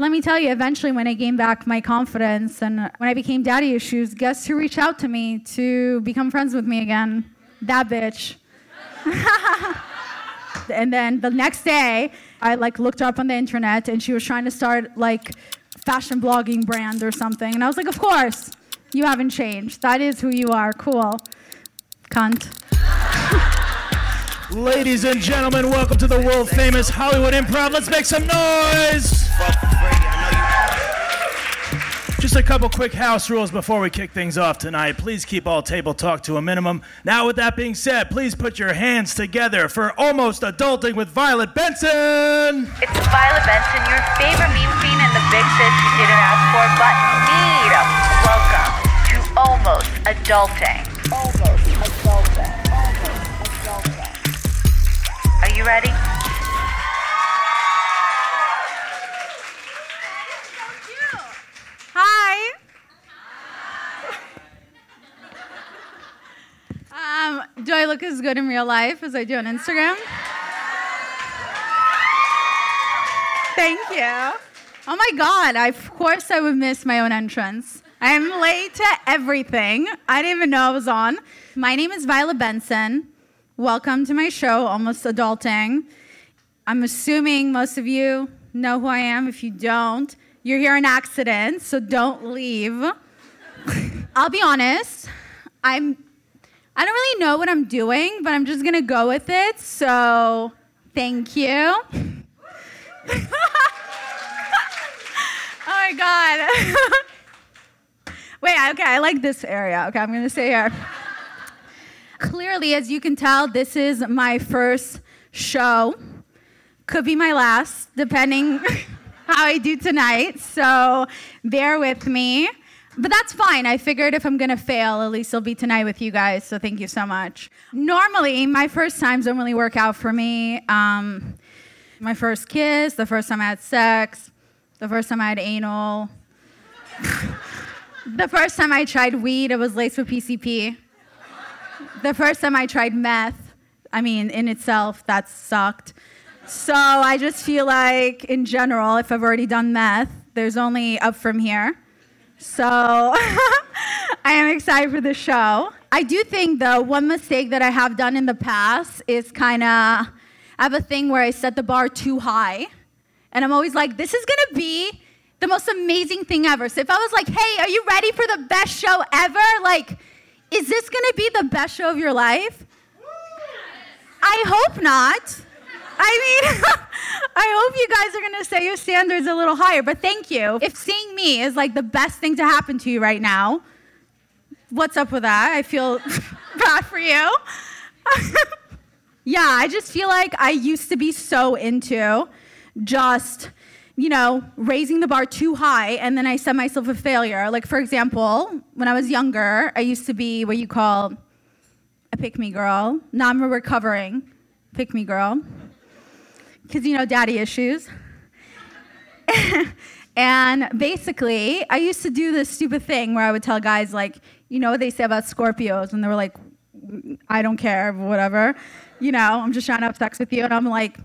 Let me tell you, eventually, when I gained back my confidence and when I became daddy issues, guess who reached out to me to become friends with me again? That bitch. and then the next day, I like looked her up on the internet and she was trying to start like fashion blogging brand or something. And I was like, of course, you haven't changed. That is who you are. Cool. Cunt. Ladies and gentlemen, welcome to the world famous Hollywood Improv. Let's make some noise! Just a couple quick house rules before we kick things off tonight. Please keep all table talk to a minimum. Now, with that being said, please put your hands together for Almost Adulting with Violet Benson! It's Violet Benson, your favorite meme queen and the big sis you didn't ask for but need. Welcome to Almost Adulting. Almost you ready? Hi. Um, do I look as good in real life as I do on Instagram? Thank you. Oh my God, I, of course I would miss my own entrance. I am late to everything. I didn't even know I was on. My name is Violet Benson. Welcome to my show, Almost Adulting. I'm assuming most of you know who I am. If you don't, you're here in accident, so don't leave. I'll be honest, I'm I don't really know what I'm doing, but I'm just gonna go with it. So thank you. oh my god. Wait, okay, I like this area. Okay, I'm gonna stay here. Clearly, as you can tell, this is my first show. Could be my last, depending how I do tonight. So bear with me. But that's fine. I figured if I'm going to fail, at least it'll be tonight with you guys. So thank you so much. Normally, my first times don't really work out for me. Um, my first kiss, the first time I had sex, the first time I had anal, the first time I tried weed, it was laced with PCP. The first time I tried meth, I mean, in itself, that sucked. So I just feel like, in general, if I've already done meth, there's only up from here. So I am excited for the show. I do think, though, one mistake that I have done in the past is kind of, I have a thing where I set the bar too high. And I'm always like, this is going to be the most amazing thing ever. So if I was like, hey, are you ready for the best show ever? Like, is this going to be the best show of your life? I hope not. I mean, I hope you guys are going to set your standards a little higher, but thank you. If seeing me is like the best thing to happen to you right now, what's up with that? I feel bad for you. yeah, I just feel like I used to be so into just, you know, raising the bar too high and then I set myself a failure. Like, for example, when I was younger, I used to be what you call a pick me girl. Now I'm recovering pick me girl because you know daddy issues. and basically, I used to do this stupid thing where I would tell guys like, you know what they say about Scorpios, and they were like, mm, I don't care, whatever. You know, I'm just trying to have sex with you, and I'm like,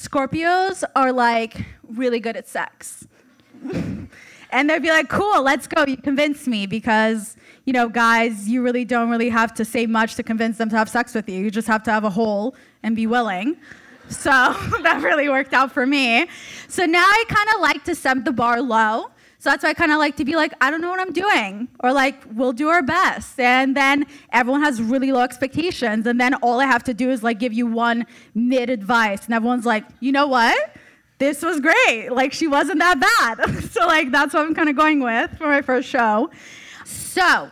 Scorpios are like really good at sex. and they'd be like, cool, let's go. You convinced me because, you know, guys, you really don't really have to say much to convince them to have sex with you. You just have to have a hole and be willing. So that really worked out for me. So now I kind of like to set the bar low. So that's why I kind of like to be like, I don't know what I'm doing. Or like, we'll do our best. And then everyone has really low expectations. And then all I have to do is like give you one mid advice. And everyone's like, you know what? This was great. Like, she wasn't that bad. so, like, that's what I'm kind of going with for my first show. So,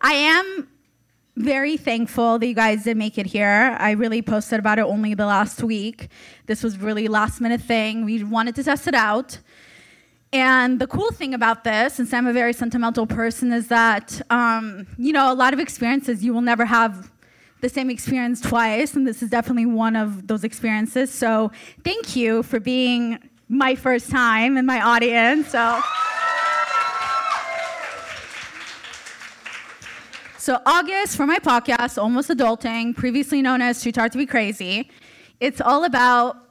I am very thankful that you guys did make it here. I really posted about it only the last week. This was really last minute thing. We wanted to test it out. And the cool thing about this, since I'm a very sentimental person, is that, um, you know, a lot of experiences you will never have the same experience twice. And this is definitely one of those experiences. So thank you for being my first time in my audience. So. So, August for my podcast, Almost Adulting, previously known as Too Tired to Be Crazy, it's all about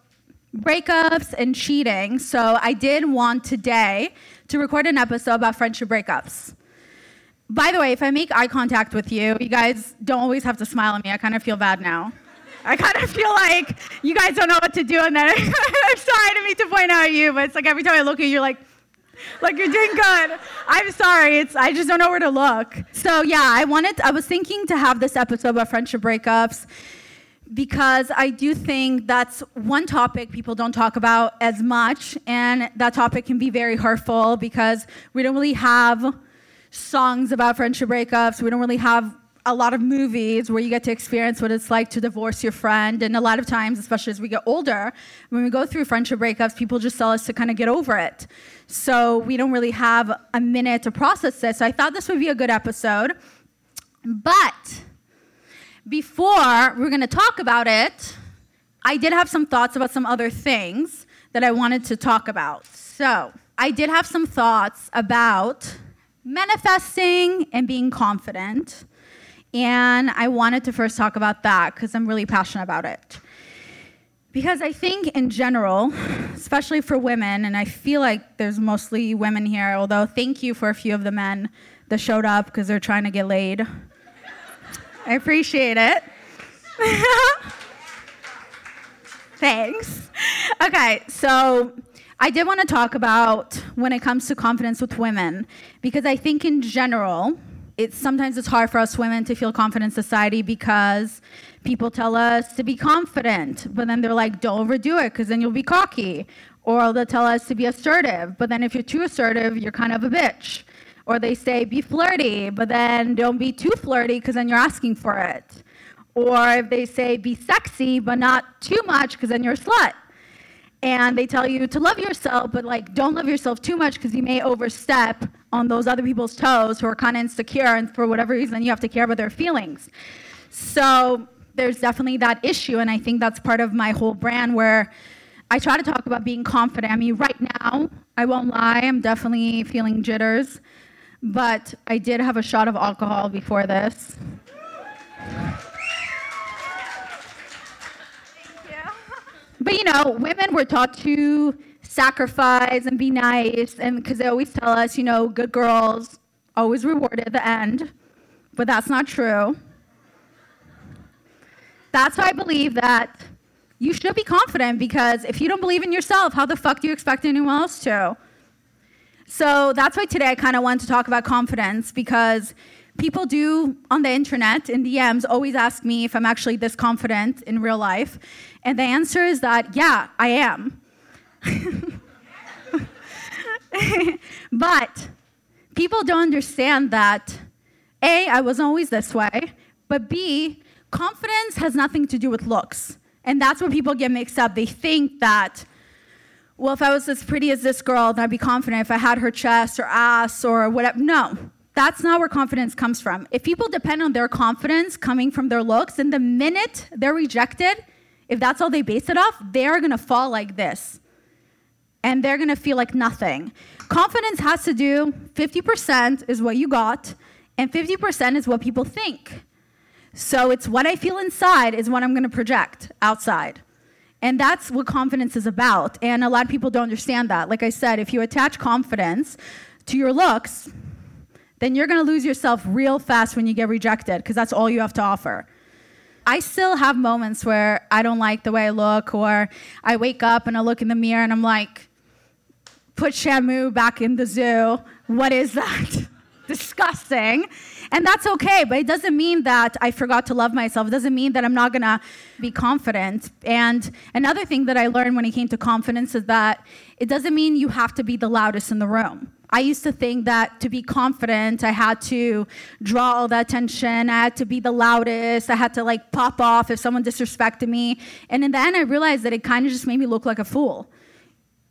breakups and cheating. So, I did want today to record an episode about friendship breakups. By the way, if I make eye contact with you, you guys don't always have to smile at me. I kind of feel bad now. I kind of feel like you guys don't know what to do, and then I'm sorry, I didn't to point out you, but it's like every time I look at you, you're like, like you're doing good. I'm sorry. It's I just don't know where to look. So yeah, I wanted I was thinking to have this episode about friendship breakups because I do think that's one topic people don't talk about as much and that topic can be very hurtful because we don't really have songs about friendship breakups. We don't really have a lot of movies where you get to experience what it's like to divorce your friend. And a lot of times, especially as we get older, when we go through friendship breakups, people just tell us to kind of get over it. So we don't really have a minute to process this. So I thought this would be a good episode. But before we're going to talk about it, I did have some thoughts about some other things that I wanted to talk about. So I did have some thoughts about manifesting and being confident. And I wanted to first talk about that because I'm really passionate about it. Because I think, in general, especially for women, and I feel like there's mostly women here, although thank you for a few of the men that showed up because they're trying to get laid. I appreciate it. Thanks. Okay, so I did want to talk about when it comes to confidence with women, because I think in general, it's sometimes it's hard for us women to feel confident in society because people tell us to be confident, but then they're like, don't overdo it because then you'll be cocky. Or they'll tell us to be assertive, but then if you're too assertive, you're kind of a bitch. Or they say, be flirty, but then don't be too flirty because then you're asking for it. Or if they say, be sexy, but not too much because then you're a slut. And they tell you to love yourself, but like don't love yourself too much because you may overstep on those other people's toes who are kind of insecure, and for whatever reason, you have to care about their feelings. So there's definitely that issue, and I think that's part of my whole brand where I try to talk about being confident. I mean, right now, I won't lie, I'm definitely feeling jitters, but I did have a shot of alcohol before this. But you know, women were taught to sacrifice and be nice, and because they always tell us, you know, good girls always rewarded at the end, but that's not true. That's why I believe that you should be confident because if you don't believe in yourself, how the fuck do you expect anyone else to? So that's why today I kind of wanted to talk about confidence because people do on the internet in DMs always ask me if I'm actually this confident in real life. And the answer is that, yeah, I am. but people don't understand that A, I wasn't always this way, but B, confidence has nothing to do with looks. And that's where people get mixed up. They think that, well, if I was as pretty as this girl, then I'd be confident if I had her chest or ass or whatever. No, that's not where confidence comes from. If people depend on their confidence coming from their looks, then the minute they're rejected, if that's all they base it off, they're gonna fall like this. And they're gonna feel like nothing. Confidence has to do 50% is what you got, and 50% is what people think. So it's what I feel inside is what I'm gonna project outside. And that's what confidence is about. And a lot of people don't understand that. Like I said, if you attach confidence to your looks, then you're gonna lose yourself real fast when you get rejected because that's all you have to offer. I still have moments where I don't like the way I look, or I wake up and I look in the mirror and I'm like, put Shamu back in the zoo. What is that? Disgusting. And that's okay, but it doesn't mean that I forgot to love myself. It doesn't mean that I'm not gonna be confident. And another thing that I learned when it came to confidence is that it doesn't mean you have to be the loudest in the room. I used to think that to be confident, I had to draw all the attention. I had to be the loudest. I had to like pop off if someone disrespected me. And in the end, I realized that it kind of just made me look like a fool.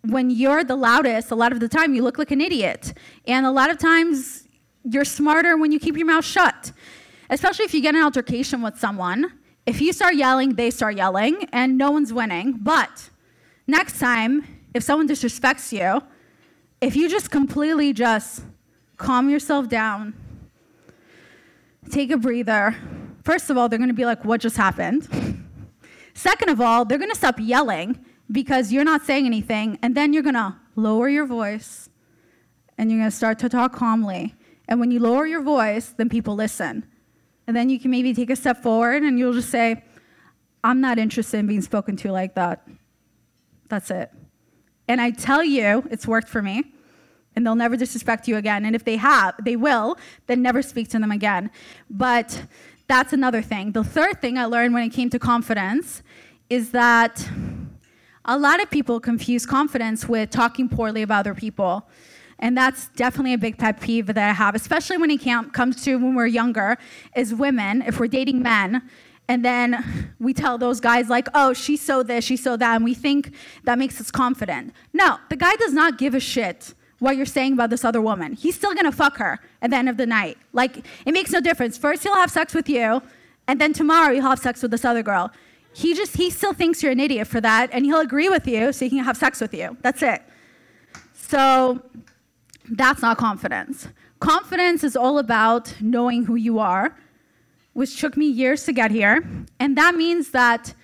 when you're the loudest, a lot of the time you look like an idiot. And a lot of times you're smarter when you keep your mouth shut, especially if you get an altercation with someone. If you start yelling, they start yelling, and no one's winning. But next time, if someone disrespects you, if you just completely just calm yourself down, take a breather. First of all, they're gonna be like, what just happened? Second of all, they're gonna stop yelling because you're not saying anything, and then you're gonna lower your voice and you're gonna start to talk calmly. And when you lower your voice, then people listen. And then you can maybe take a step forward and you'll just say, I'm not interested in being spoken to like that. That's it. And I tell you, it's worked for me. And they'll never disrespect you again. And if they have, they will, then never speak to them again. But that's another thing. The third thing I learned when it came to confidence is that a lot of people confuse confidence with talking poorly about other people. And that's definitely a big pet peeve that I have, especially when it comes to when we're younger, is women, if we're dating men, and then we tell those guys, like, oh, she's so this, she's so that, and we think that makes us confident. No, the guy does not give a shit what you're saying about this other woman. He's still gonna fuck her at the end of the night. Like, it makes no difference. First, he'll have sex with you, and then tomorrow, he'll have sex with this other girl. He just, he still thinks you're an idiot for that, and he'll agree with you so he can have sex with you. That's it. So, that's not confidence. Confidence is all about knowing who you are which took me years to get here. And that means that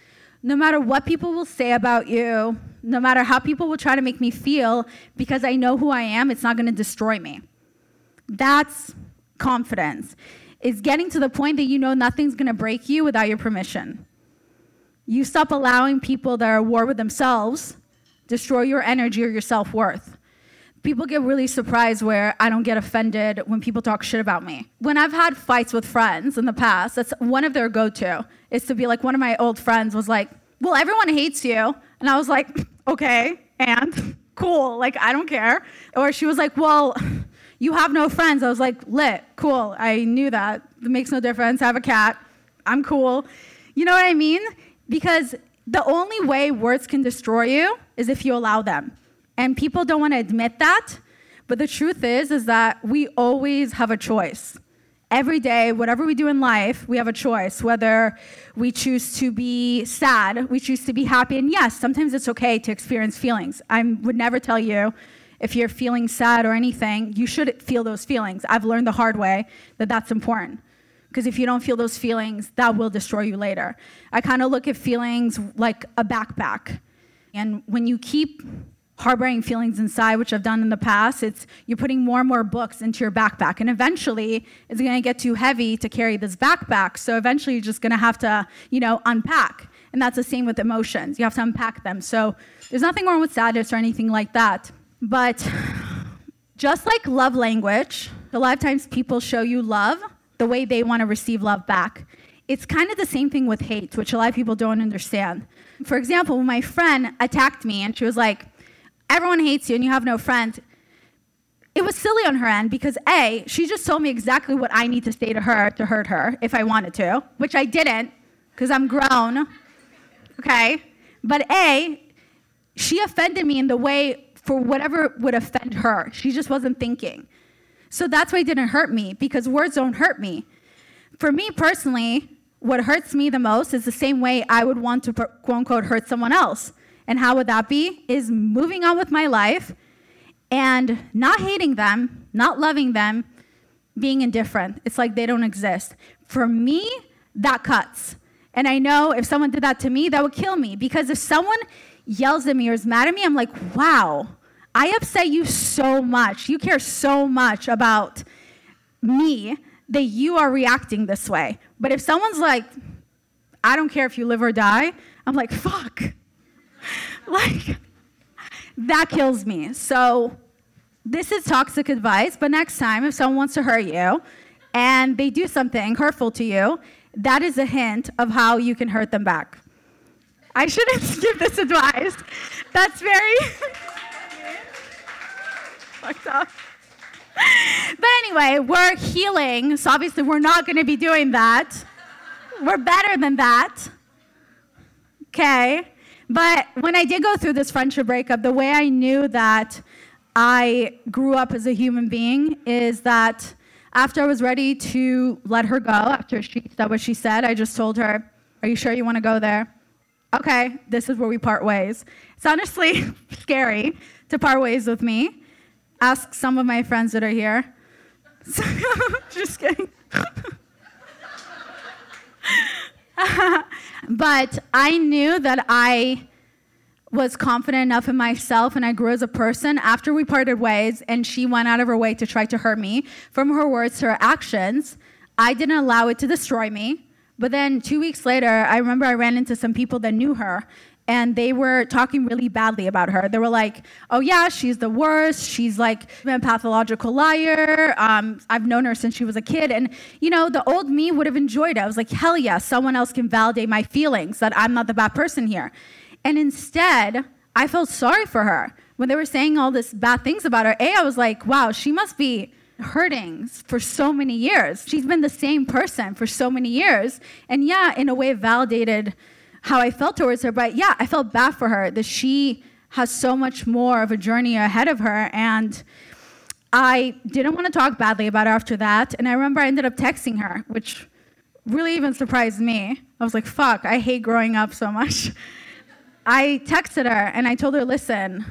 no matter what people will say about you, no matter how people will try to make me feel, because I know who I am, it's not going to destroy me. That's confidence. Is getting to the point that you know nothing's going to break you without your permission. You stop allowing people that are at war with themselves destroy your energy or your self worth people get really surprised where I don't get offended when people talk shit about me. When I've had fights with friends in the past, that's one of their go to is to be like, one of my old friends was like, Well, everyone hates you. And I was like, Okay, and cool, like, I don't care. Or she was like, Well, you have no friends. I was like, Lit, cool. I knew that. It makes no difference. I have a cat. I'm cool. You know what I mean? Because the only way words can destroy you is if you allow them. And people don't want to admit that, but the truth is is that we always have a choice. Every day, whatever we do in life, we have a choice whether we choose to be sad, we choose to be happy. And yes, sometimes it's okay to experience feelings. I would never tell you if you're feeling sad or anything, you should feel those feelings. I've learned the hard way that that's important. Because if you don't feel those feelings, that will destroy you later. I kind of look at feelings like a backpack. And when you keep harboring feelings inside, which I've done in the past, it's you're putting more and more books into your backpack. And eventually it's gonna get too heavy to carry this backpack. So eventually you're just gonna have to, you know, unpack. And that's the same with emotions. You have to unpack them. So there's nothing wrong with sadness or anything like that. But just like love language, a lot of times people show you love the way they want to receive love back. It's kind of the same thing with hate, which a lot of people don't understand. For example, my friend attacked me and she was like, everyone hates you and you have no friends. It was silly on her end because A, she just told me exactly what I need to say to her to hurt her if I wanted to, which I didn't because I'm grown. Okay? But A, she offended me in the way for whatever would offend her. She just wasn't thinking. So that's why it didn't hurt me because words don't hurt me. For me personally, what hurts me the most is the same way I would want to quote unquote hurt someone else. And how would that be? Is moving on with my life and not hating them, not loving them, being indifferent. It's like they don't exist. For me, that cuts. And I know if someone did that to me, that would kill me because if someone yells at me or is mad at me, I'm like, wow, I upset you so much. You care so much about me that you are reacting this way. But if someone's like, I don't care if you live or die, I'm like, fuck. like, that kills me. So, this is toxic advice, but next time, if someone wants to hurt you and they do something hurtful to you, that is a hint of how you can hurt them back. I shouldn't give this advice. That's very fucked up. But anyway, we're healing, so obviously we're not going to be doing that. We're better than that. Okay? But when I did go through this friendship breakup, the way I knew that I grew up as a human being is that after I was ready to let her go, after she said what she said, I just told her, Are you sure you want to go there? Okay, this is where we part ways. It's honestly scary to part ways with me. Ask some of my friends that are here. just kidding. but I knew that I was confident enough in myself and I grew as a person after we parted ways and she went out of her way to try to hurt me from her words to her actions. I didn't allow it to destroy me. But then two weeks later, I remember I ran into some people that knew her and they were talking really badly about her. They were like, "Oh yeah, she's the worst. She's like a pathological liar. Um, I've known her since she was a kid." And you know, the old me would have enjoyed it. I was like, "Hell yeah, someone else can validate my feelings that I'm not the bad person here." And instead, I felt sorry for her when they were saying all this bad things about her. A, I was like, "Wow, she must be." hurting for so many years. She's been the same person for so many years. And yeah, in a way, validated how I felt towards her. But yeah, I felt bad for her that she has so much more of a journey ahead of her. And I didn't want to talk badly about her after that. And I remember I ended up texting her, which really even surprised me. I was like, fuck, I hate growing up so much. I texted her and I told her, listen,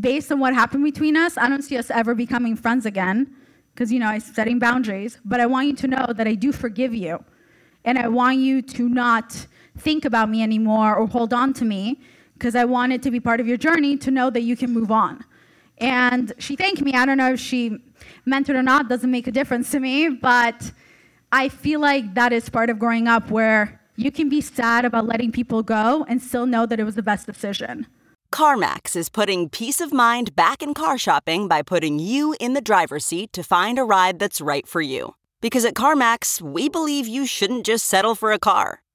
based on what happened between us, I don't see us ever becoming friends again. Because, you know, I'm setting boundaries. But I want you to know that I do forgive you. And I want you to not think about me anymore or hold on to me because I wanted to be part of your journey to know that you can move on. And she thanked me. I don't know if she meant it or not, doesn't make a difference to me, but I feel like that is part of growing up where you can be sad about letting people go and still know that it was the best decision. CarMax is putting peace of mind back in car shopping by putting you in the driver's seat to find a ride that's right for you. Because at CarMax, we believe you shouldn't just settle for a car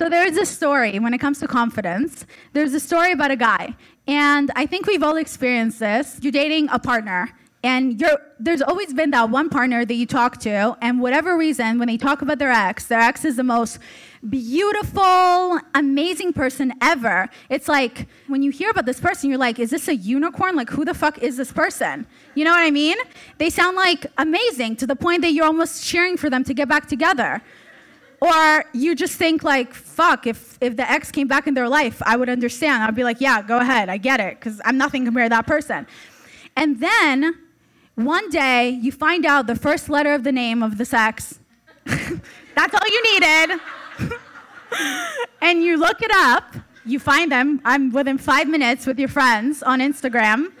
So there's a story when it comes to confidence. There's a story about a guy, and I think we've all experienced this. You're dating a partner, and there's always been that one partner that you talk to, and whatever reason, when they talk about their ex, their ex is the most beautiful, amazing person ever. It's like when you hear about this person, you're like, is this a unicorn? Like, who the fuck is this person? You know what I mean? They sound like amazing to the point that you're almost cheering for them to get back together. Or you just think like, fuck, if, if the ex came back in their life, I would understand. I'd be like, yeah, go ahead, I get it, because I'm nothing compared to that person. And then one day you find out the first letter of the name of the ex. That's all you needed. and you look it up, you find them, I'm within five minutes with your friends on Instagram.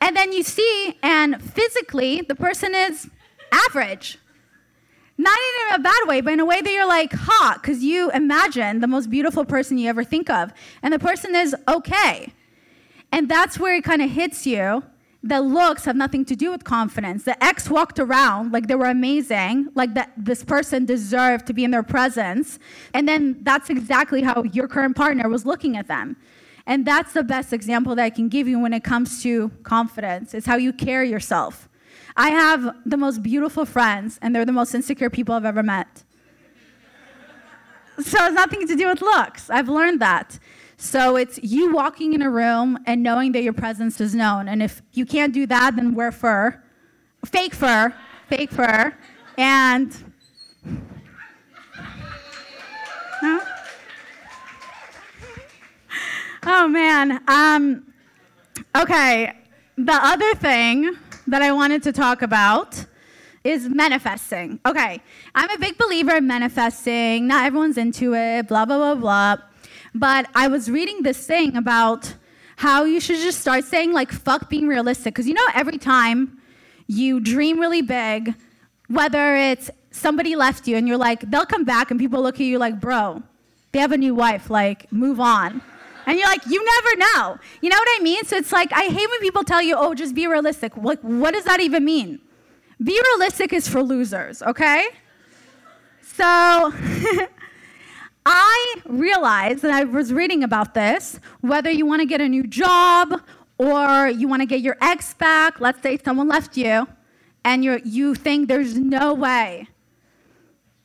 And then you see, and physically, the person is average. Not in a bad way, but in a way that you're like hot, because you imagine the most beautiful person you ever think of. And the person is okay. And that's where it kind of hits you. The looks have nothing to do with confidence. The ex walked around like they were amazing, like that this person deserved to be in their presence. And then that's exactly how your current partner was looking at them. And that's the best example that I can give you when it comes to confidence. It's how you carry yourself. I have the most beautiful friends, and they're the most insecure people I've ever met. so it's nothing to do with looks. I've learned that. So it's you walking in a room and knowing that your presence is known. And if you can't do that, then wear fur, fake fur, fake fur, and. Oh man. Um, okay. The other thing that I wanted to talk about is manifesting. Okay, I'm a big believer in manifesting. Not everyone's into it, blah, blah, blah, blah. But I was reading this thing about how you should just start saying, like, fuck being realistic. Because you know, every time you dream really big, whether it's somebody left you and you're like, they'll come back and people look at you like, bro, they have a new wife, like, move on. And you're like, you never know. You know what I mean? So it's like, I hate when people tell you, oh, just be realistic. Like, what does that even mean? Be realistic is for losers, okay? So I realized that I was reading about this whether you want to get a new job or you want to get your ex back, let's say someone left you, and you you think there's no way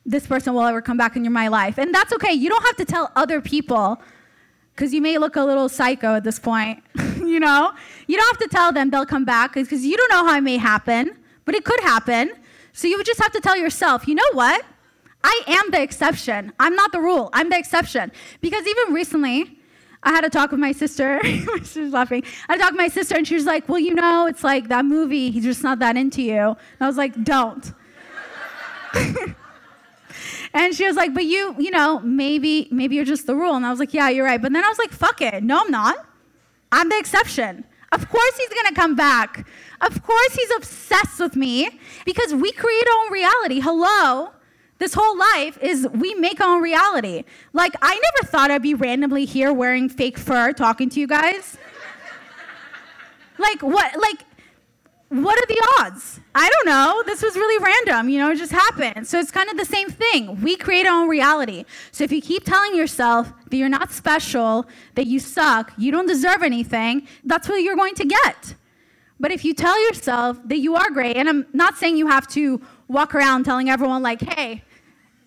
this person will ever come back into my life. And that's okay. You don't have to tell other people because you may look a little psycho at this point, you know? You don't have to tell them they'll come back because you don't know how it may happen but it could happen. So you would just have to tell yourself, you know what? I am the exception. I'm not the rule. I'm the exception. Because even recently, I had a talk with my sister. she laughing. I had a talk with my sister, and she was like, Well, you know, it's like that movie, he's just not that into you. And I was like, Don't. and she was like, But you, you know, maybe, maybe you're just the rule. And I was like, Yeah, you're right. But then I was like, Fuck it. No, I'm not. I'm the exception. Of course he's gonna come back. Of course he's obsessed with me because we create our own reality. Hello? This whole life is we make our own reality. Like, I never thought I'd be randomly here wearing fake fur talking to you guys. like, what? Like, what are the odds? I don't know. This was really random, you know, it just happened. So it's kind of the same thing. We create our own reality. So if you keep telling yourself that you're not special, that you suck, you don't deserve anything, that's what you're going to get. But if you tell yourself that you are great, and I'm not saying you have to walk around telling everyone, like, hey,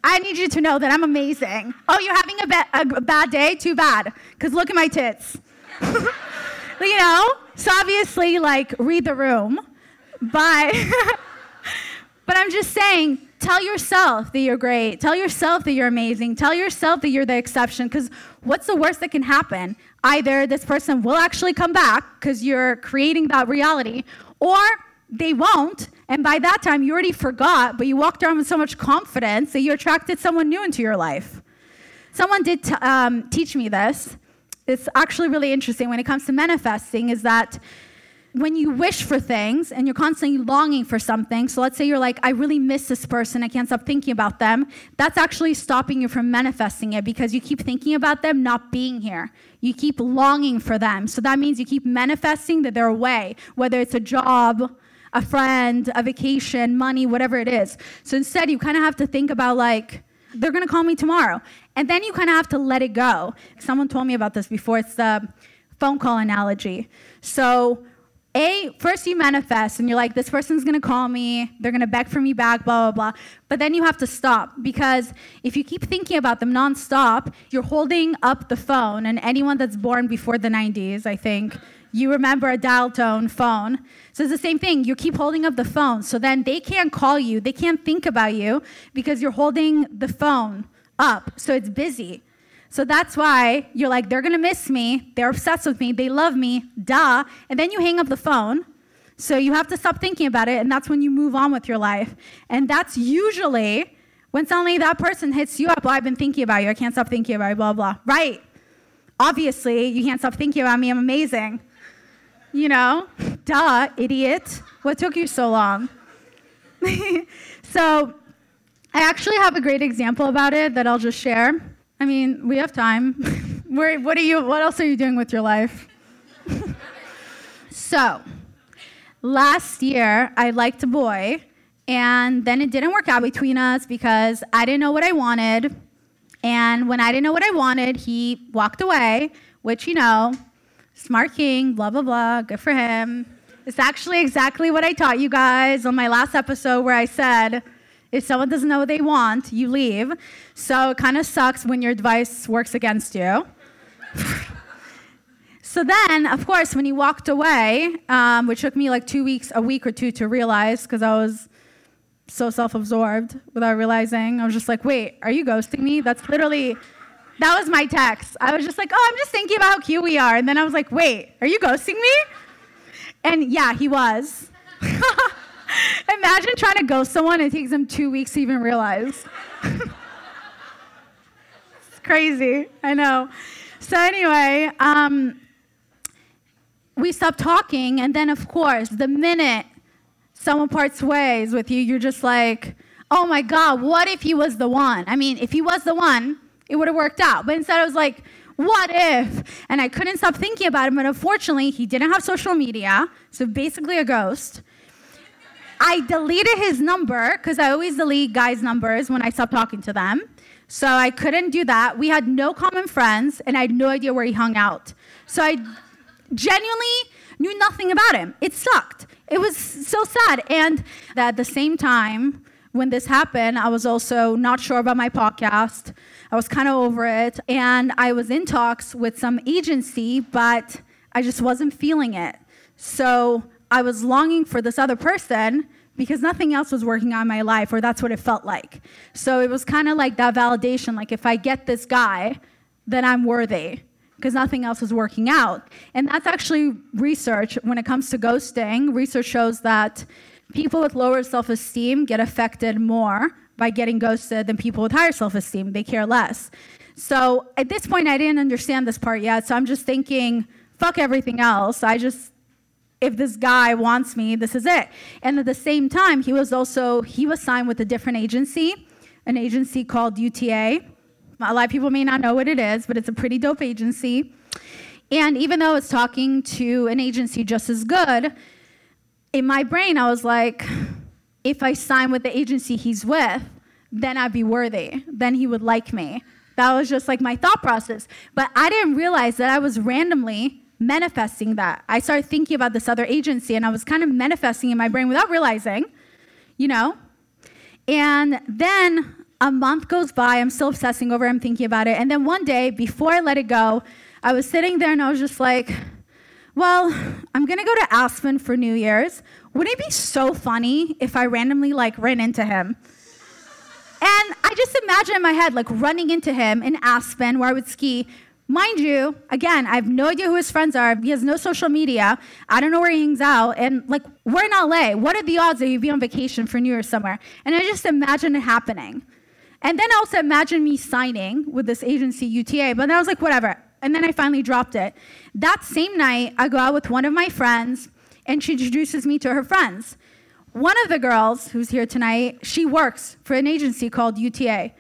I need you to know that I'm amazing. Oh, you're having a, ba- a bad day? Too bad, because look at my tits. you know? So obviously, like, read the room. But, but I'm just saying, tell yourself that you're great. Tell yourself that you're amazing. Tell yourself that you're the exception, because what's the worst that can happen? Either this person will actually come back because you're creating that reality, or they won't. And by that time, you already forgot, but you walked around with so much confidence that you attracted someone new into your life. Someone did t- um, teach me this. It's actually really interesting when it comes to manifesting, is that when you wish for things and you're constantly longing for something, so let's say you're like, I really miss this person, I can't stop thinking about them, that's actually stopping you from manifesting it because you keep thinking about them not being here. You keep longing for them. So that means you keep manifesting that they're away, whether it's a job, a friend, a vacation, money, whatever it is. So instead, you kind of have to think about like, they're gonna call me tomorrow. And then you kind of have to let it go. Someone told me about this before. It's the phone call analogy. So a, first you manifest and you're like, this person's gonna call me, they're gonna beg for me back, blah, blah, blah. But then you have to stop because if you keep thinking about them nonstop, you're holding up the phone. And anyone that's born before the 90s, I think, you remember a dial tone phone. So it's the same thing. You keep holding up the phone. So then they can't call you, they can't think about you because you're holding the phone up. So it's busy. So that's why you're like, they're gonna miss me, they're obsessed with me, they love me, duh. And then you hang up the phone. So you have to stop thinking about it, and that's when you move on with your life. And that's usually when suddenly that person hits you up, well, I've been thinking about you, I can't stop thinking about you, blah, blah. Right. Obviously, you can't stop thinking about me, I'm amazing. You know? Duh, idiot. What took you so long? so I actually have a great example about it that I'll just share. I mean, we have time. Where, what, are you, what else are you doing with your life? so, last year, I liked a boy, and then it didn't work out between us because I didn't know what I wanted. And when I didn't know what I wanted, he walked away, which, you know, smart king, blah, blah, blah, good for him. It's actually exactly what I taught you guys on my last episode where I said, if someone doesn't know what they want, you leave. So it kind of sucks when your advice works against you. so then, of course, when he walked away, um, which took me like two weeks, a week or two to realize, because I was so self absorbed without realizing, I was just like, wait, are you ghosting me? That's literally, that was my text. I was just like, oh, I'm just thinking about how cute we are. And then I was like, wait, are you ghosting me? And yeah, he was. Imagine trying to ghost someone. It takes them two weeks to even realize. it's crazy. I know. So anyway, um, we stopped talking, and then of course, the minute someone parts ways with you, you're just like, oh my God, what if he was the one? I mean, if he was the one, it would have worked out. But instead, I was like, what if? And I couldn't stop thinking about him. But unfortunately, he didn't have social media, so basically a ghost. I deleted his number because I always delete guys' numbers when I stop talking to them. So I couldn't do that. We had no common friends, and I had no idea where he hung out. So I genuinely knew nothing about him. It sucked. It was so sad. And at the same time, when this happened, I was also not sure about my podcast. I was kind of over it. And I was in talks with some agency, but I just wasn't feeling it. So I was longing for this other person because nothing else was working on my life, or that's what it felt like. So it was kind of like that validation like, if I get this guy, then I'm worthy because nothing else was working out. And that's actually research when it comes to ghosting. Research shows that people with lower self esteem get affected more by getting ghosted than people with higher self esteem. They care less. So at this point, I didn't understand this part yet. So I'm just thinking, fuck everything else. I just, if this guy wants me, this is it. And at the same time, he was also, he was signed with a different agency, an agency called UTA. A lot of people may not know what it is, but it's a pretty dope agency. And even though it's talking to an agency just as good, in my brain, I was like, if I sign with the agency he's with, then I'd be worthy. Then he would like me. That was just like my thought process. But I didn't realize that I was randomly manifesting that. I started thinking about this other agency and I was kind of manifesting in my brain without realizing, you know? And then a month goes by, I'm still obsessing over it, I'm thinking about it. And then one day, before I let it go, I was sitting there and I was just like, well, I'm gonna go to Aspen for New Year's. Wouldn't it be so funny if I randomly like ran into him? And I just imagine in my head like running into him in Aspen where I would ski. Mind you, again, I have no idea who his friends are. He has no social media. I don't know where he hangs out. And like, we're in LA. What are the odds that you'd be on vacation for New Year's somewhere? And I just imagine it happening. And then I also imagine me signing with this agency, UTA. But then I was like, whatever. And then I finally dropped it. That same night, I go out with one of my friends, and she introduces me to her friends. One of the girls who's here tonight, she works for an agency called UTA.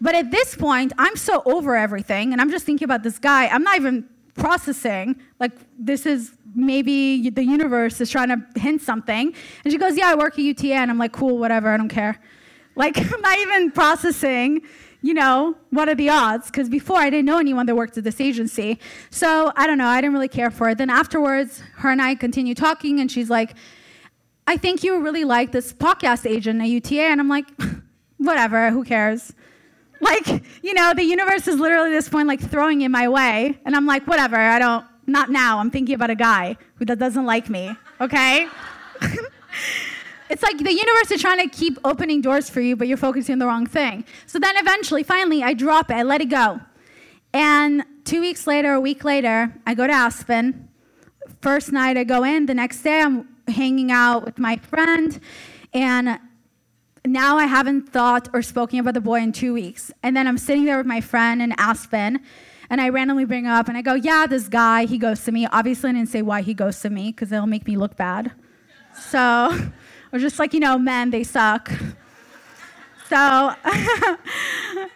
But at this point, I'm so over everything, and I'm just thinking about this guy. I'm not even processing, like, this is maybe the universe is trying to hint something. And she goes, Yeah, I work at UTA. And I'm like, Cool, whatever, I don't care. Like, I'm not even processing you know, what are the odds? Because before I didn't know anyone that worked at this agency. So I don't know, I didn't really care for it. Then afterwards, her and I continue talking, and she's like, I think you really like this podcast agent at UTA. And I'm like, whatever, who cares? Like, you know, the universe is literally this point like throwing in my way. And I'm like, whatever, I don't, not now. I'm thinking about a guy who that doesn't like me, okay? It's like the universe is trying to keep opening doors for you, but you're focusing on the wrong thing. So then eventually, finally, I drop it, I let it go. And two weeks later, a week later, I go to Aspen. First night I go in, the next day I'm hanging out with my friend, and now I haven't thought or spoken about the boy in two weeks. And then I'm sitting there with my friend in Aspen, and I randomly bring up and I go, Yeah, this guy, he goes to me. Obviously, I didn't say why he goes to me because it'll make me look bad. So or just like, you know, men, they suck. So,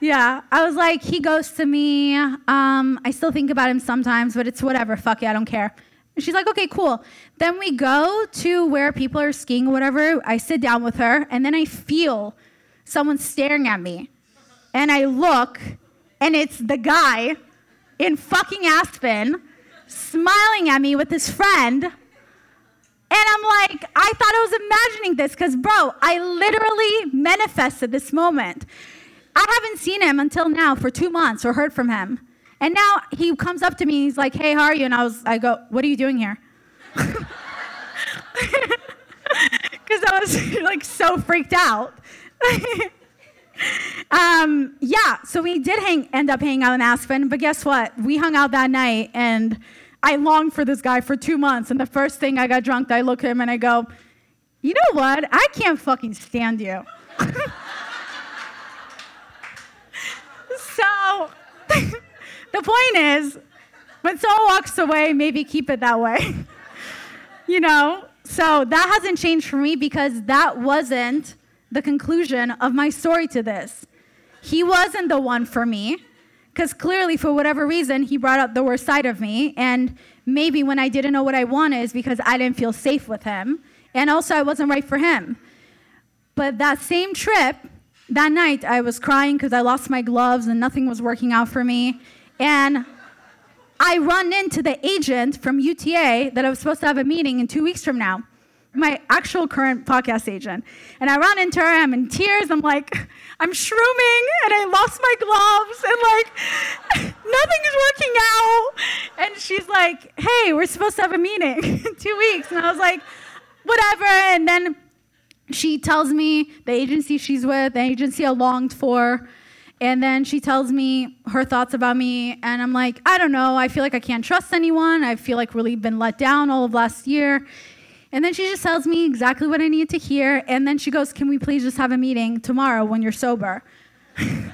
yeah, I was like, he goes to me. Um, I still think about him sometimes, but it's whatever. Fuck it, I don't care. And she's like, okay, cool. Then we go to where people are skiing or whatever. I sit down with her, and then I feel someone staring at me. And I look, and it's the guy in fucking Aspen smiling at me with his friend and I'm like, I thought I was imagining this because, bro, I literally manifested this moment. I haven't seen him until now for two months or heard from him. And now he comes up to me, he's like, hey, how are you? And I was, I go, what are you doing here? Because I was like so freaked out. um, yeah, so we did hang, end up hanging out in Aspen, but guess what? We hung out that night and I longed for this guy for two months. And the first thing I got drunk, I look at him and I go, you know what? I can't fucking stand you. so the point is, when someone walks away, maybe keep it that way. you know? So that hasn't changed for me because that wasn't the conclusion of my story to this. He wasn't the one for me because clearly, for whatever reason, he brought up the worst side of me. And maybe when I didn't know what I wanted is because I didn't feel safe with him. And also, I wasn't right for him. But that same trip, that night, I was crying because I lost my gloves and nothing was working out for me. And I run into the agent from UTA that I was supposed to have a meeting in two weeks from now, my actual current podcast agent. And I run into her, I'm in tears, I'm like, I'm shrooming and I lost my gloves and like nothing is working out. And she's like, hey, we're supposed to have a meeting in two weeks. And I was like, whatever. And then she tells me the agency she's with, the agency I longed for. And then she tells me her thoughts about me. And I'm like, I don't know. I feel like I can't trust anyone. I feel like really been let down all of last year. And then she just tells me exactly what I need to hear. And then she goes, Can we please just have a meeting tomorrow when you're sober? and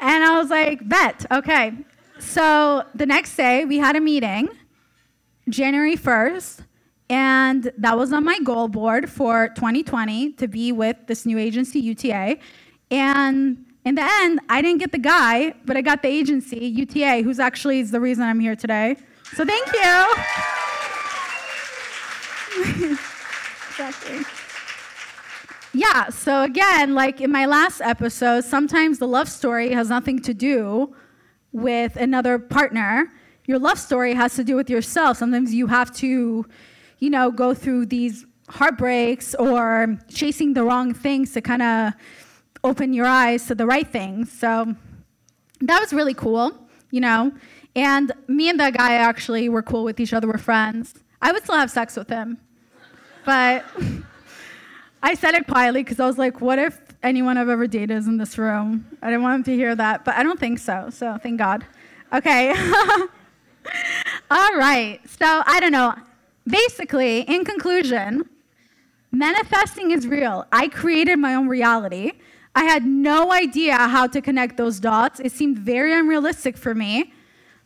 I was like, Bet, okay. So the next day, we had a meeting, January 1st. And that was on my goal board for 2020 to be with this new agency, UTA. And in the end, I didn't get the guy, but I got the agency, UTA, who's actually is the reason I'm here today. So thank you. exactly. Yeah, so again, like in my last episode, sometimes the love story has nothing to do with another partner. Your love story has to do with yourself. Sometimes you have to, you know, go through these heartbreaks or chasing the wrong things to kind of open your eyes to the right things. So that was really cool, you know. And me and that guy actually were cool with each other, we're friends. I would still have sex with him. But I said it quietly because I was like, what if anyone I've ever dated is in this room? I didn't want him to hear that, but I don't think so. So thank God. Okay. All right. So I don't know. Basically, in conclusion, manifesting is real. I created my own reality. I had no idea how to connect those dots. It seemed very unrealistic for me.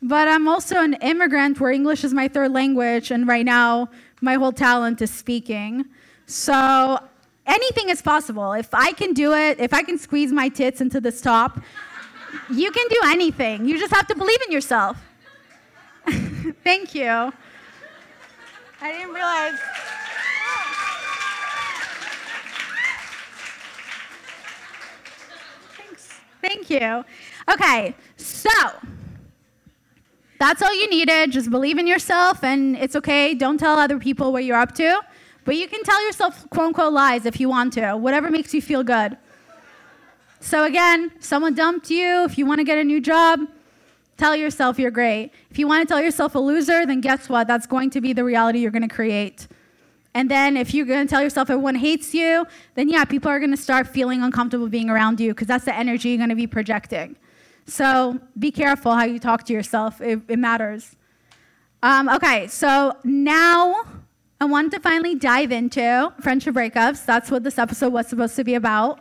But I'm also an immigrant where English is my third language, and right now my whole talent is speaking. So anything is possible. If I can do it, if I can squeeze my tits into this top, you can do anything. You just have to believe in yourself. Thank you. I didn't realize. Thanks. Thank you. Okay, so that's all you needed. Just believe in yourself, and it's okay. Don't tell other people what you're up to. But you can tell yourself quote unquote lies if you want to, whatever makes you feel good. So, again, someone dumped you. If you want to get a new job, tell yourself you're great. If you want to tell yourself a loser, then guess what? That's going to be the reality you're going to create. And then if you're going to tell yourself everyone hates you, then yeah, people are going to start feeling uncomfortable being around you because that's the energy you're going to be projecting. So be careful how you talk to yourself, it, it matters. Um, okay, so now I wanted to finally dive into friendship breakups. That's what this episode was supposed to be about.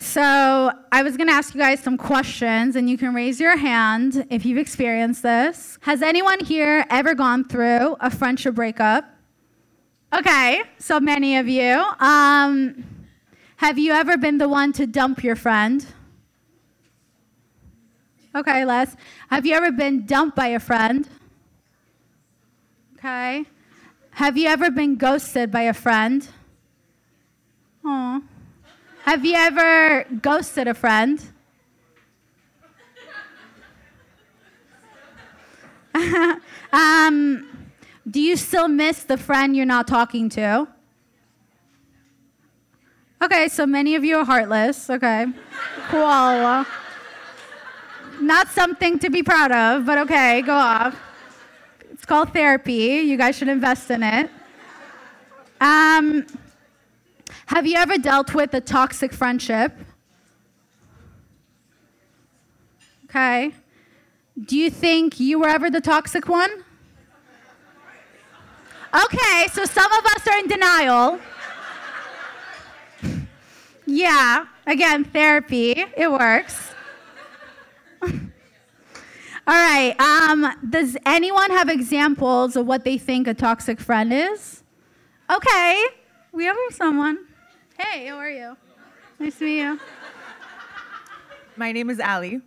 So I was going to ask you guys some questions, and you can raise your hand if you've experienced this. Has anyone here ever gone through a friendship breakup? Okay, so many of you. Um, have you ever been the one to dump your friend? Okay, Les. Have you ever been dumped by a friend? Okay. Have you ever been ghosted by a friend? Aw. Have you ever ghosted a friend? um, do you still miss the friend you're not talking to? Okay, so many of you are heartless. Okay, cool. Not something to be proud of, but okay, go off. It's called therapy. You guys should invest in it. Um, have you ever dealt with a toxic friendship? Okay. Do you think you were ever the toxic one? Okay, so some of us are in denial. Yeah, again, therapy. It works. All right. Um, does anyone have examples of what they think a toxic friend is? Okay, we have someone. Hey, how are you? Nice to meet you. My name is Allie.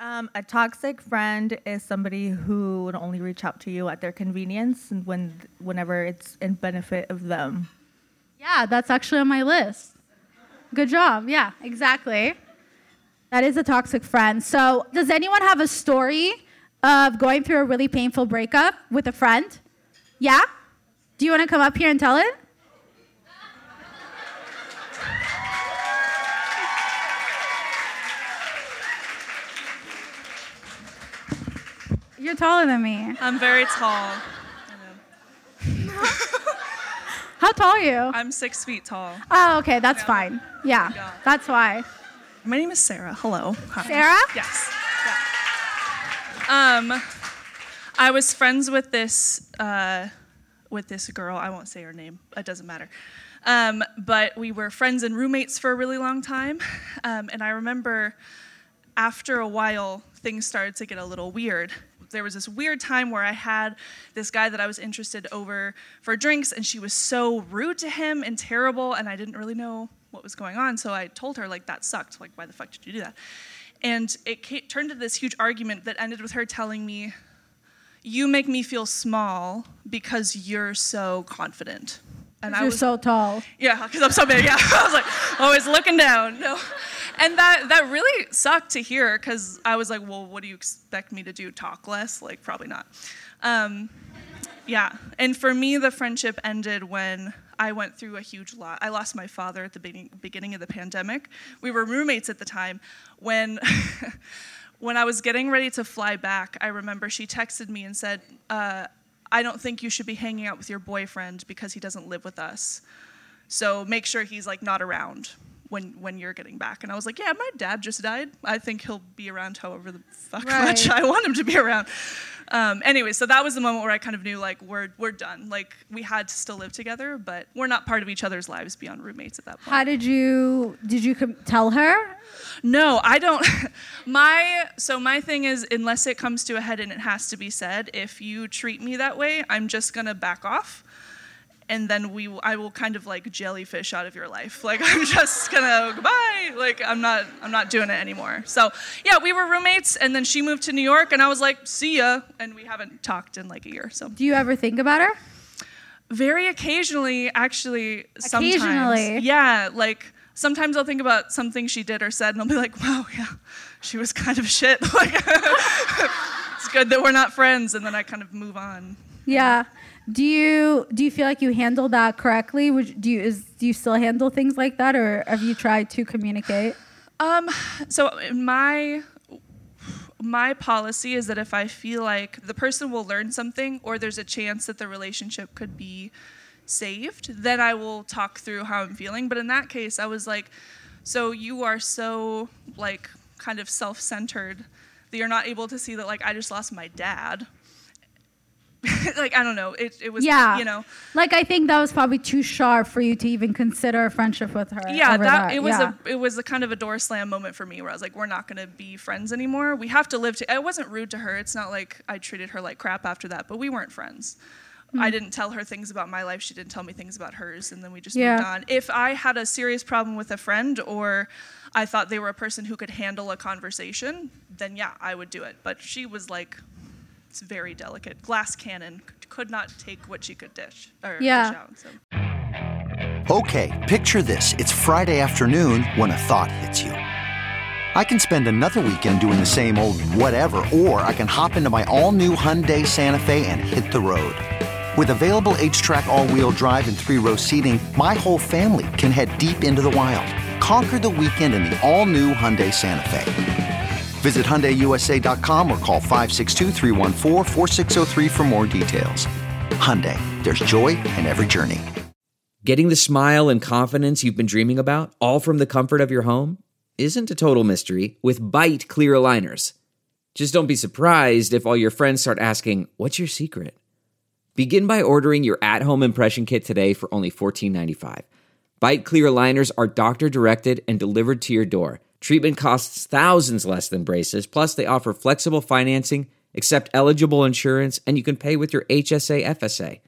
Um, a toxic friend is somebody who would only reach out to you at their convenience and when, whenever it's in benefit of them. Yeah, that's actually on my list. Good job. Yeah, exactly. That is a toxic friend. So, does anyone have a story of going through a really painful breakup with a friend? Yeah? Do you want to come up here and tell it? You're taller than me. I'm very tall. How tall are you? I'm six feet tall. Oh, okay, that's fine. Yeah, Yeah. that's why. My name is Sarah. Hello. Hi. Sarah? Yes. Yeah. Um, I was friends with this uh, with this girl. I won't say her name. It doesn't matter. Um, but we were friends and roommates for a really long time. Um, and I remember after a while, things started to get a little weird. There was this weird time where I had this guy that I was interested over for drinks, and she was so rude to him and terrible, and I didn't really know what was going on. So I told her, like, that sucked. Like, why the fuck did you do that? And it ca- turned into this huge argument that ended with her telling me, You make me feel small because you're so confident. And You're so tall. yeah, because I'm so big. Yeah, I was like always looking down. No, and that that really sucked to hear because I was like, well, what do you expect me to do? Talk less? Like probably not. Um, yeah, and for me, the friendship ended when I went through a huge loss. I lost my father at the beginning, beginning of the pandemic. We were roommates at the time. When when I was getting ready to fly back, I remember she texted me and said. Uh, I don't think you should be hanging out with your boyfriend because he doesn't live with us. So make sure he's like not around when when you're getting back. And I was like, yeah, my dad just died. I think he'll be around however the fuck much I want him to be around. Um, anyway, so that was the moment where I kind of knew like we're we're done. Like we had to still live together, but we're not part of each other's lives beyond roommates at that point. How did you did you com- tell her? No, I don't. my so my thing is, unless it comes to a head and it has to be said, if you treat me that way, I'm just gonna back off, and then we will- I will kind of like jellyfish out of your life. Like I'm just gonna goodbye. Like I'm not I'm not doing it anymore. So yeah, we were roommates, and then she moved to New York, and I was like, see ya, and we haven't talked in like a year. So Do you ever think about her? very occasionally, actually, sometimes. Occasionally. Yeah, like sometimes I'll think about something she did or said, and I'll be like, wow, yeah, she was kind of shit. Like, it's good that we're not friends, and then I kind of move on. Yeah. Do you do you feel like you handled that correctly? Would do you is do you still handle things like that, or have you tried to communicate? Um, so my my policy is that if I feel like the person will learn something or there's a chance that the relationship could be saved, then I will talk through how I'm feeling. But in that case, I was like, so you are so like kind of self-centered that you're not able to see that like I just lost my dad. like I don't know. It it was Yeah. you know Like I think that was probably too sharp for you to even consider a friendship with her. yeah over that, it was yeah. a it was a kind of a door slam moment for me where i was like we're not going to be friends anymore we have to live to i wasn't rude to her it's not like i treated her like crap after that but we weren't friends Hmm. i didn't tell her things about my life she didn't tell me things about hers and then we just Yeah. moved on if i had a serious problem with a friend or i thought they were a person who could handle a conversation then yeah i would do it but she was like it's very delicate glass cannon could not take what she could dish or Yeah. dish out so. Okay, picture this. It's Friday afternoon when a thought hits you. I can spend another weekend doing the same old whatever, or I can hop into my all new Hyundai Santa Fe and hit the road. With available HTRAC, all wheel drive, and three row seating, my whole family can head deep into the wild. Conquer the weekend in the all new Hyundai Santa Fe. Visit HyundaiUSA.com or call 562-314-4603 for more details. Hyundai, there's joy in every journey. Getting the smile and confidence you've been dreaming about, all from the comfort of your home, isn't a total mystery with Byte clear aligners. Just don't be surprised if all your friends start asking, What's your secret? Begin by ordering your at home impression kit today for only $14.95. Byte Clear aligners are doctor directed and delivered to your door. Treatment costs thousands less than braces, plus, they offer flexible financing, accept eligible insurance, and you can pay with your HSA FSA.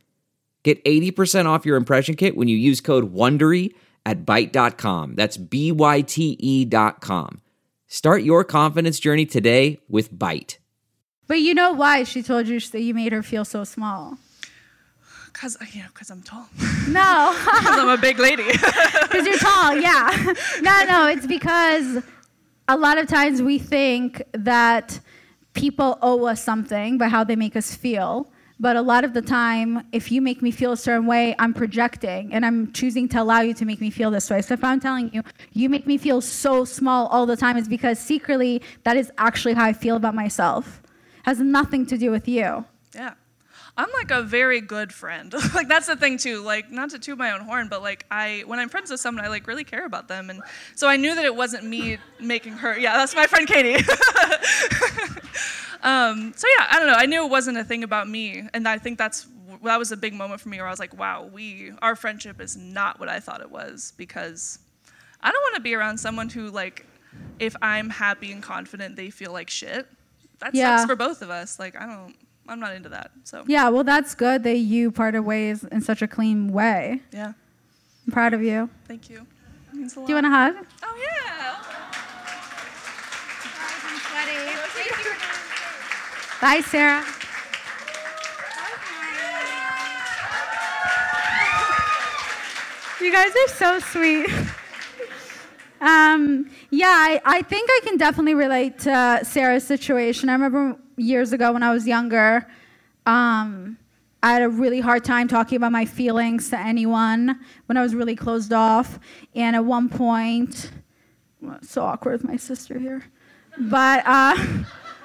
Get 80% off your impression kit when you use code WONDERY at Byte.com. That's B Y T E dot com. Start your confidence journey today with Byte. But you know why she told you that you made her feel so small? Cause uh, you know, cause I'm tall. No. Cause I'm a big lady. Because you're tall, yeah. No, no, it's because a lot of times we think that people owe us something by how they make us feel. But a lot of the time, if you make me feel a certain way, I'm projecting and I'm choosing to allow you to make me feel this way. So if I'm telling you, you make me feel so small all the time, it's because secretly that is actually how I feel about myself. Has nothing to do with you. Yeah. I'm like a very good friend. like that's the thing too. Like not to toot my own horn, but like I when I'm friends with someone, I like really care about them, and so I knew that it wasn't me making her. Yeah, that's my friend Katie. um, so yeah, I don't know. I knew it wasn't a thing about me, and I think that's that was a big moment for me where I was like, wow, we our friendship is not what I thought it was because I don't want to be around someone who like if I'm happy and confident, they feel like shit. That Yeah. sucks for both of us. Like I don't. I'm not into that. So Yeah, well, that's good that you parted ways in such a clean way. yeah. I'm proud of you. Thank you. Means a lot. Do you want a hug? Oh yeah. Bye, Sarah. You guys are so sweet. Um, yeah, I, I think I can definitely relate to Sarah's situation. I remember years ago when I was younger, um, I had a really hard time talking about my feelings to anyone when I was really closed off. And at one point, well, so awkward with my sister here. But uh,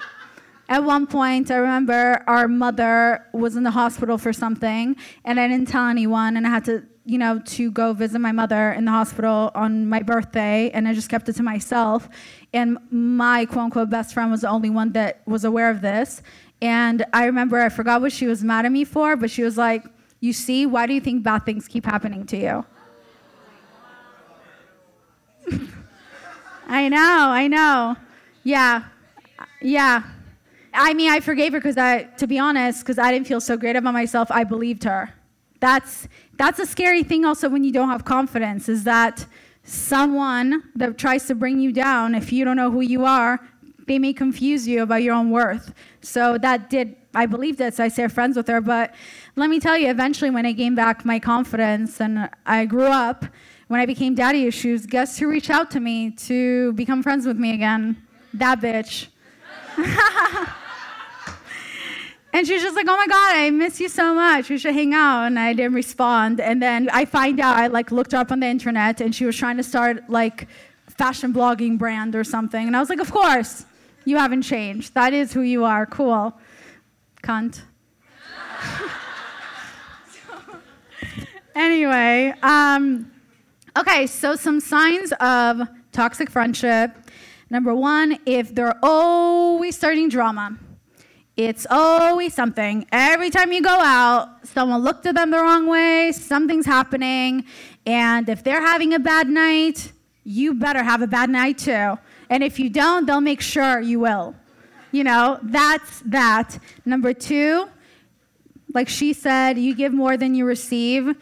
at one point, I remember our mother was in the hospital for something, and I didn't tell anyone, and I had to, you know, to go visit my mother in the hospital on my birthday, and I just kept it to myself. And my quote unquote best friend was the only one that was aware of this. And I remember I forgot what she was mad at me for, but she was like, You see, why do you think bad things keep happening to you? I know, I know. Yeah, yeah. I mean, I forgave her because I, to be honest, because I didn't feel so great about myself. I believed her. That's that's a scary thing. Also, when you don't have confidence, is that someone that tries to bring you down, if you don't know who you are, they may confuse you about your own worth. So that did. I believed it, so I stayed friends with her. But let me tell you, eventually, when I gained back my confidence and I grew up, when I became daddy issues, guess who reached out to me to become friends with me again? That bitch. and she's just like, "Oh my god, I miss you so much. We should hang out." And I didn't respond. And then I find out I like looked up on the internet, and she was trying to start like fashion blogging brand or something. And I was like, "Of course, you haven't changed. That is who you are. Cool, cunt." anyway, um, okay. So some signs of toxic friendship. Number one, if they're always starting drama. It's always something. Every time you go out, someone looked at them the wrong way, something's happening, and if they're having a bad night, you better have a bad night too. And if you don't, they'll make sure you will. You know, that's that. Number two, like she said, you give more than you receive.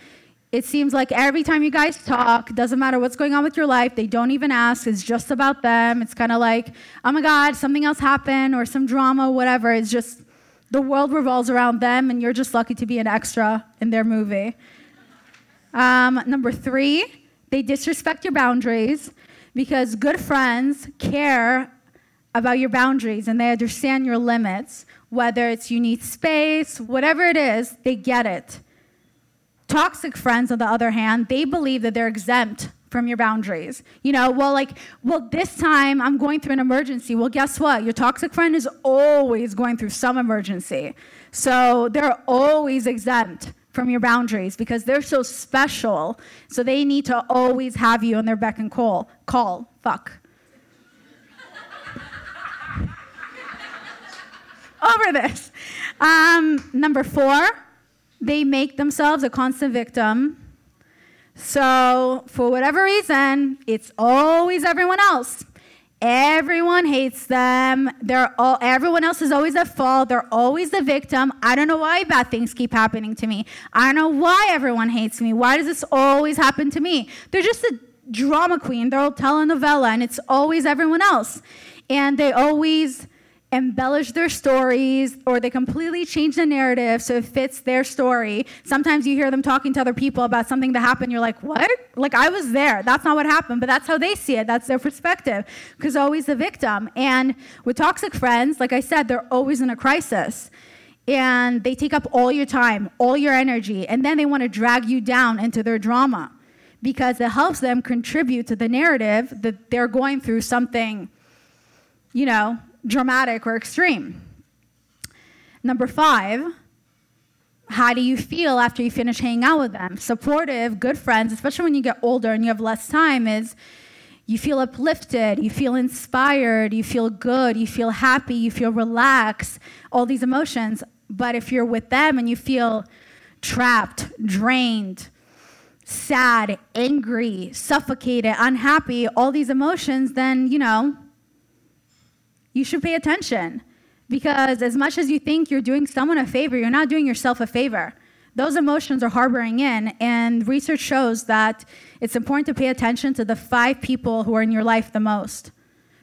It seems like every time you guys talk, doesn't matter what's going on with your life, they don't even ask. It's just about them. It's kind of like, oh my God, something else happened or some drama, whatever. It's just the world revolves around them, and you're just lucky to be an extra in their movie. Um, number three, they disrespect your boundaries because good friends care about your boundaries and they understand your limits. Whether it's you need space, whatever it is, they get it. Toxic friends, on the other hand, they believe that they're exempt from your boundaries. You know, well, like, well, this time I'm going through an emergency. Well, guess what? Your toxic friend is always going through some emergency. So they're always exempt from your boundaries because they're so special. So they need to always have you on their beck and call. Call. Fuck. Over this. Um, number four, they make themselves a constant victim. So, for whatever reason, it's always everyone else. Everyone hates them. They're all everyone else is always at fault. They're always the victim. I don't know why bad things keep happening to me. I don't know why everyone hates me. Why does this always happen to me? They're just a drama queen. They're all telenovela and it's always everyone else. And they always embellish their stories or they completely change the narrative so it fits their story. Sometimes you hear them talking to other people about something that happened, you're like, what? Like, I was there. That's not what happened, but that's how they see it. That's their perspective because always the victim. And with toxic friends, like I said, they're always in a crisis. And they take up all your time, all your energy, and then they want to drag you down into their drama because it helps them contribute to the narrative that they're going through something, you know, dramatic or extreme. Number five, how do you feel after you finish hanging out with them? Supportive, good friends, especially when you get older and you have less time, is you feel uplifted, you feel inspired, you feel good, you feel happy, you feel relaxed, all these emotions. But if you're with them and you feel trapped, drained, sad, angry, suffocated, unhappy, all these emotions, then, you know, you should pay attention because as much as you think you're doing someone a favor, you're not doing yourself a favor. Those emotions are harboring in, and research shows that it's important to pay attention to the five people who are in your life the most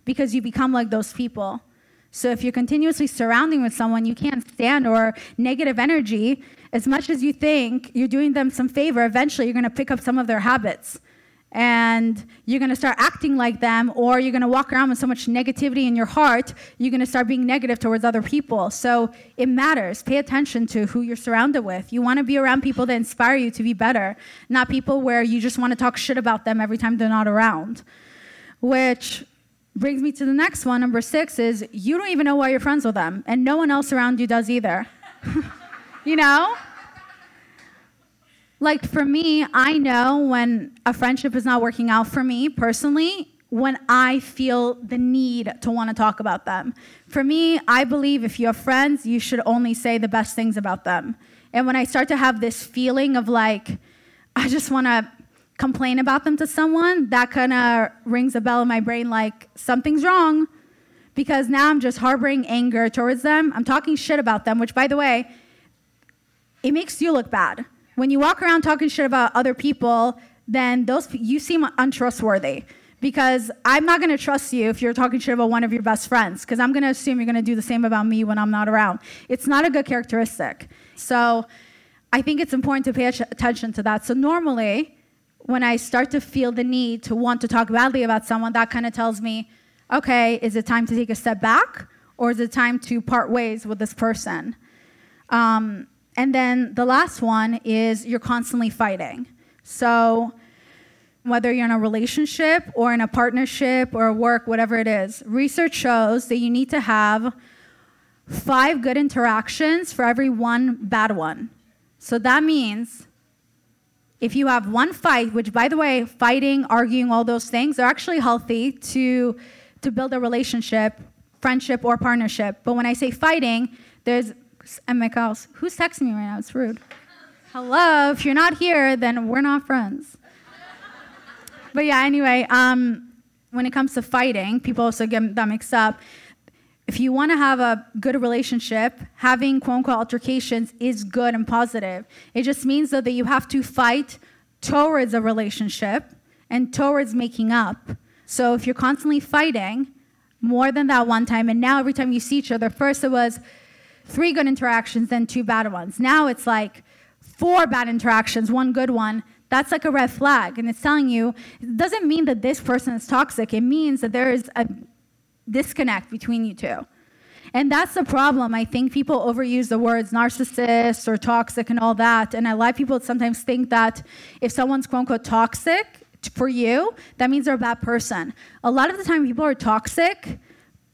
because you become like those people. So if you're continuously surrounding with someone you can't stand or negative energy, as much as you think you're doing them some favor, eventually you're going to pick up some of their habits and you're going to start acting like them or you're going to walk around with so much negativity in your heart you're going to start being negative towards other people. So it matters. Pay attention to who you're surrounded with. You want to be around people that inspire you to be better not people where you just want to talk shit about them every time they're not around. Which brings me to the next one number six is you don't even know why you're friends with them and no one else around you does either. You know like for me, I know when a friendship is not working out for me personally, when I feel the need to want to talk about them. For me, I believe if you have friends, you should only say the best things about them. And when I start to have this feeling of like, I just want to complain about them to someone, that kind of rings a bell in my brain like something's wrong because now I'm just harboring anger towards them. I'm talking shit about them, which by the way, it makes you look bad when you walk around talking shit about other people, then those you seem untrustworthy because I'm not going to trust you if you're talking shit about one of your best friends because I'm going to assume you're going to do the same about me when I'm not around. It's not a good characteristic. So I think it's important to pay attention to that. So normally, when I start to feel the need to want to talk badly about someone, that kind of tells me, okay, is it time to take a step back or is it time to part ways with this person? Um, and then the last one is you're constantly fighting. So, whether you're in a relationship or in a partnership or work, whatever it is, research shows that you need to have five good interactions for every one bad one. So that means if you have one fight, which by the way, fighting, arguing, all those things are actually healthy to, to build a relationship, friendship, or partnership. But when I say fighting, there's and house. Who's texting me right now? It's rude. Hello. If you're not here, then we're not friends. but yeah, anyway, um, when it comes to fighting, people also get that mixed up. If you want to have a good relationship, having quote unquote altercations is good and positive. It just means though that you have to fight towards a relationship and towards making up. So if you're constantly fighting, more than that one time, and now every time you see each other, first it was three good interactions, then two bad ones. Now it's like four bad interactions, one good one. That's like a red flag. And it's telling you, it doesn't mean that this person is toxic. It means that there is a disconnect between you two. And that's the problem. I think people overuse the words narcissist or toxic and all that. And a lot of people sometimes think that if someone's quote unquote toxic for you, that means they're a bad person. A lot of the time, people are toxic,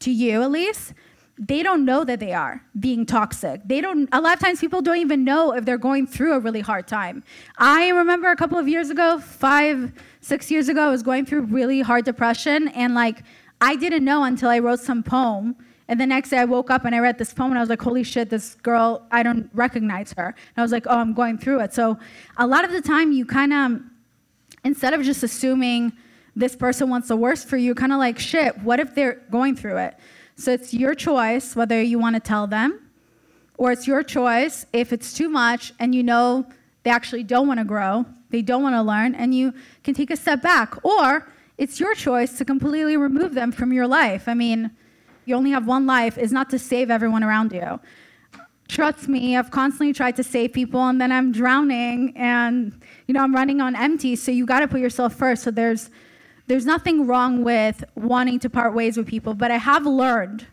to you at least, they don't know that they are being toxic. They don't, a lot of times people don't even know if they're going through a really hard time. I remember a couple of years ago, five, six years ago, I was going through really hard depression. And like, I didn't know until I wrote some poem And the next day I woke up and I read this poem and I was like, holy shit, this girl, I don't recognize her. And I was like, oh, I'm going through it. So a lot of the time you kind of, instead of just assuming this person wants the worst for you, kind of like, shit, what if they're going through it? So it's your choice whether you want to tell them, or it's your choice if it's too much and you know they actually don't want to grow, they don't want to learn, and you can take a step back. Or it's your choice to completely remove them from your life. I mean, you only have one life is not to save everyone around you. Trust me, I've constantly tried to save people and then I'm drowning and you know, I'm running on empty, so you got to put yourself first. So there's there's nothing wrong with wanting to part ways with people, but I have learned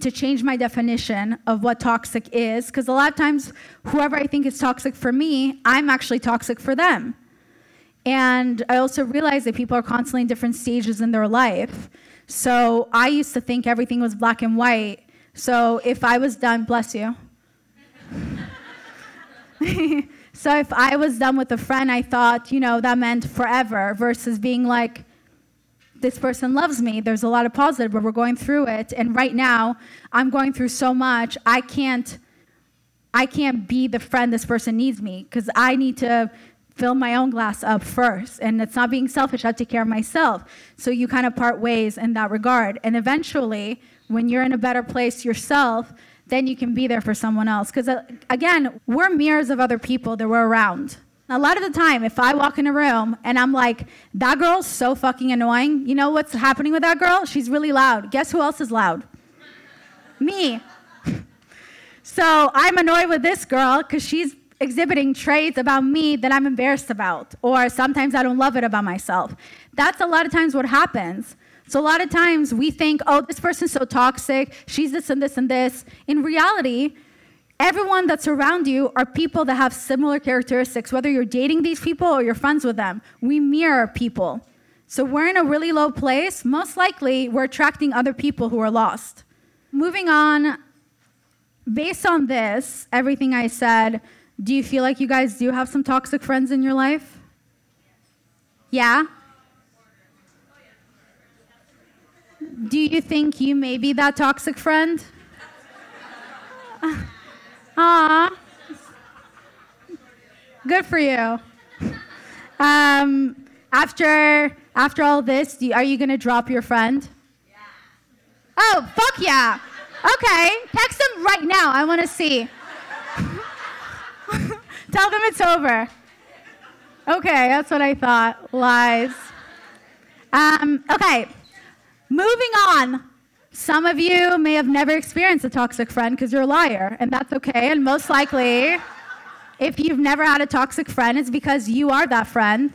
to change my definition of what toxic is because a lot of times whoever I think is toxic for me, I'm actually toxic for them. And I also realize that people are constantly in different stages in their life. So I used to think everything was black and white. So if I was done, bless you. so if I was done with a friend, I thought, you know, that meant forever versus being like, this person loves me. There's a lot of positive, but we're going through it. And right now, I'm going through so much. I can't, I can't be the friend this person needs me because I need to fill my own glass up first. And it's not being selfish, I have to take care of myself. So you kind of part ways in that regard. And eventually, when you're in a better place yourself, then you can be there for someone else. Because uh, again, we're mirrors of other people that we're around. A lot of the time, if I walk in a room and I'm like, that girl's so fucking annoying, you know what's happening with that girl? She's really loud. Guess who else is loud? Me. So I'm annoyed with this girl because she's exhibiting traits about me that I'm embarrassed about, or sometimes I don't love it about myself. That's a lot of times what happens. So, a lot of times we think, oh, this person's so toxic, she's this and this and this. In reality, everyone that's around you are people that have similar characteristics, whether you're dating these people or you're friends with them. We mirror people. So, we're in a really low place. Most likely, we're attracting other people who are lost. Moving on, based on this, everything I said, do you feel like you guys do have some toxic friends in your life? Yeah? Do you think you may be that toxic friend? Ah, Good for you. Um, after after all this, you, are you gonna drop your friend? Yeah. Oh, fuck yeah. Okay, text them right now. I want to see. Tell them it's over. Okay, that's what I thought. Lies. Um, okay, moving on. Some of you may have never experienced a toxic friend because you're a liar, and that's okay. And most likely, if you've never had a toxic friend, it's because you are that friend,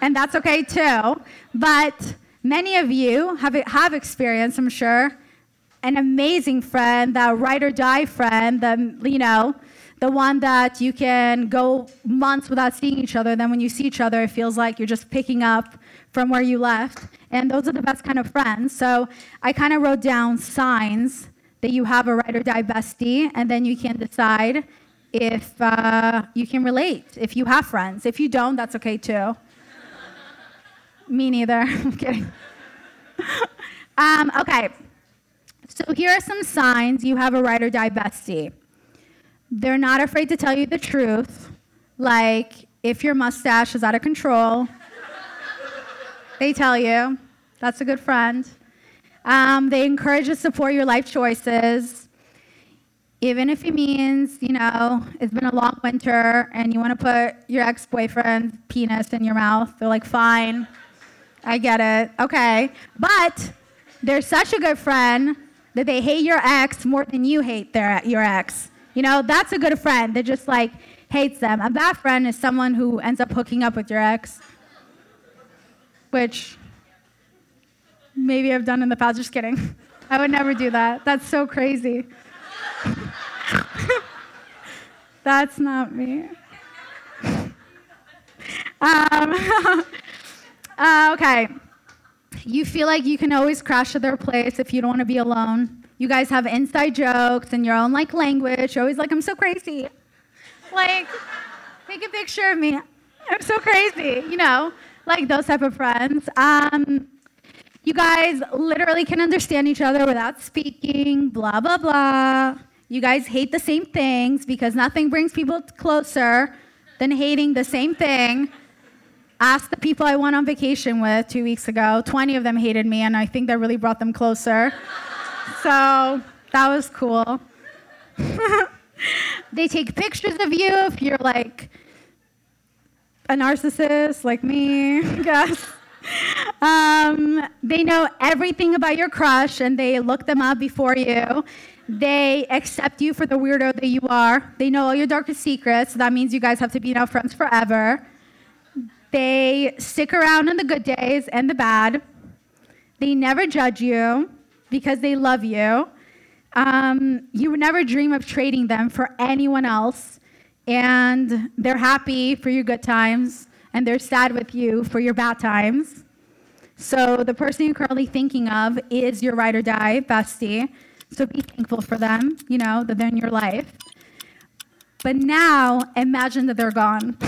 and that's okay too. But many of you have, have experienced, I'm sure, an amazing friend, that ride or die friend, the, you know, the one that you can go months without seeing each other. Then when you see each other, it feels like you're just picking up from where you left. And those are the best kind of friends. So I kind of wrote down signs that you have a ride or die bestie, and then you can decide if uh, you can relate, if you have friends. If you don't, that's okay too. Me neither. I'm kidding. um, okay. So here are some signs you have a ride or die bestie. They're not afraid to tell you the truth, like if your mustache is out of control, they tell you. That's a good friend. Um, they encourage to support your life choices, even if it means, you know, it's been a long winter and you want to put your ex boyfriend's penis in your mouth. They're like, fine, I get it, okay. But they're such a good friend that they hate your ex more than you hate their, your ex. You know, that's a good friend that just like hates them. A bad friend is someone who ends up hooking up with your ex, which maybe I've done in the past. Just kidding. I would never do that. That's so crazy. That's not me. Um, uh, okay. You feel like you can always crash at their place if you don't want to be alone. You guys have inside jokes and your own like language. You're always like, I'm so crazy. Like, take a picture of me. I'm so crazy, you know, like those type of friends. Um, You guys literally can understand each other without speaking, blah, blah, blah. You guys hate the same things because nothing brings people closer than hating the same thing. Ask the people I went on vacation with two weeks ago. 20 of them hated me, and I think that really brought them closer. so that was cool. they take pictures of you if you're like a narcissist like me, guess. Um, they know everything about your crush and they look them up before you. They accept you for the weirdo that you are. They know all your darkest secrets. So that means you guys have to be now friends forever. They stick around in the good days and the bad. They never judge you because they love you. Um, you would never dream of trading them for anyone else. And they're happy for your good times and they're sad with you for your bad times. So the person you're currently thinking of is your ride or die bestie. So be thankful for them, you know, that they're in your life. But now imagine that they're gone.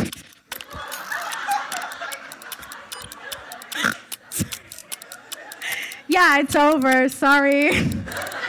yeah, it's over. Sorry.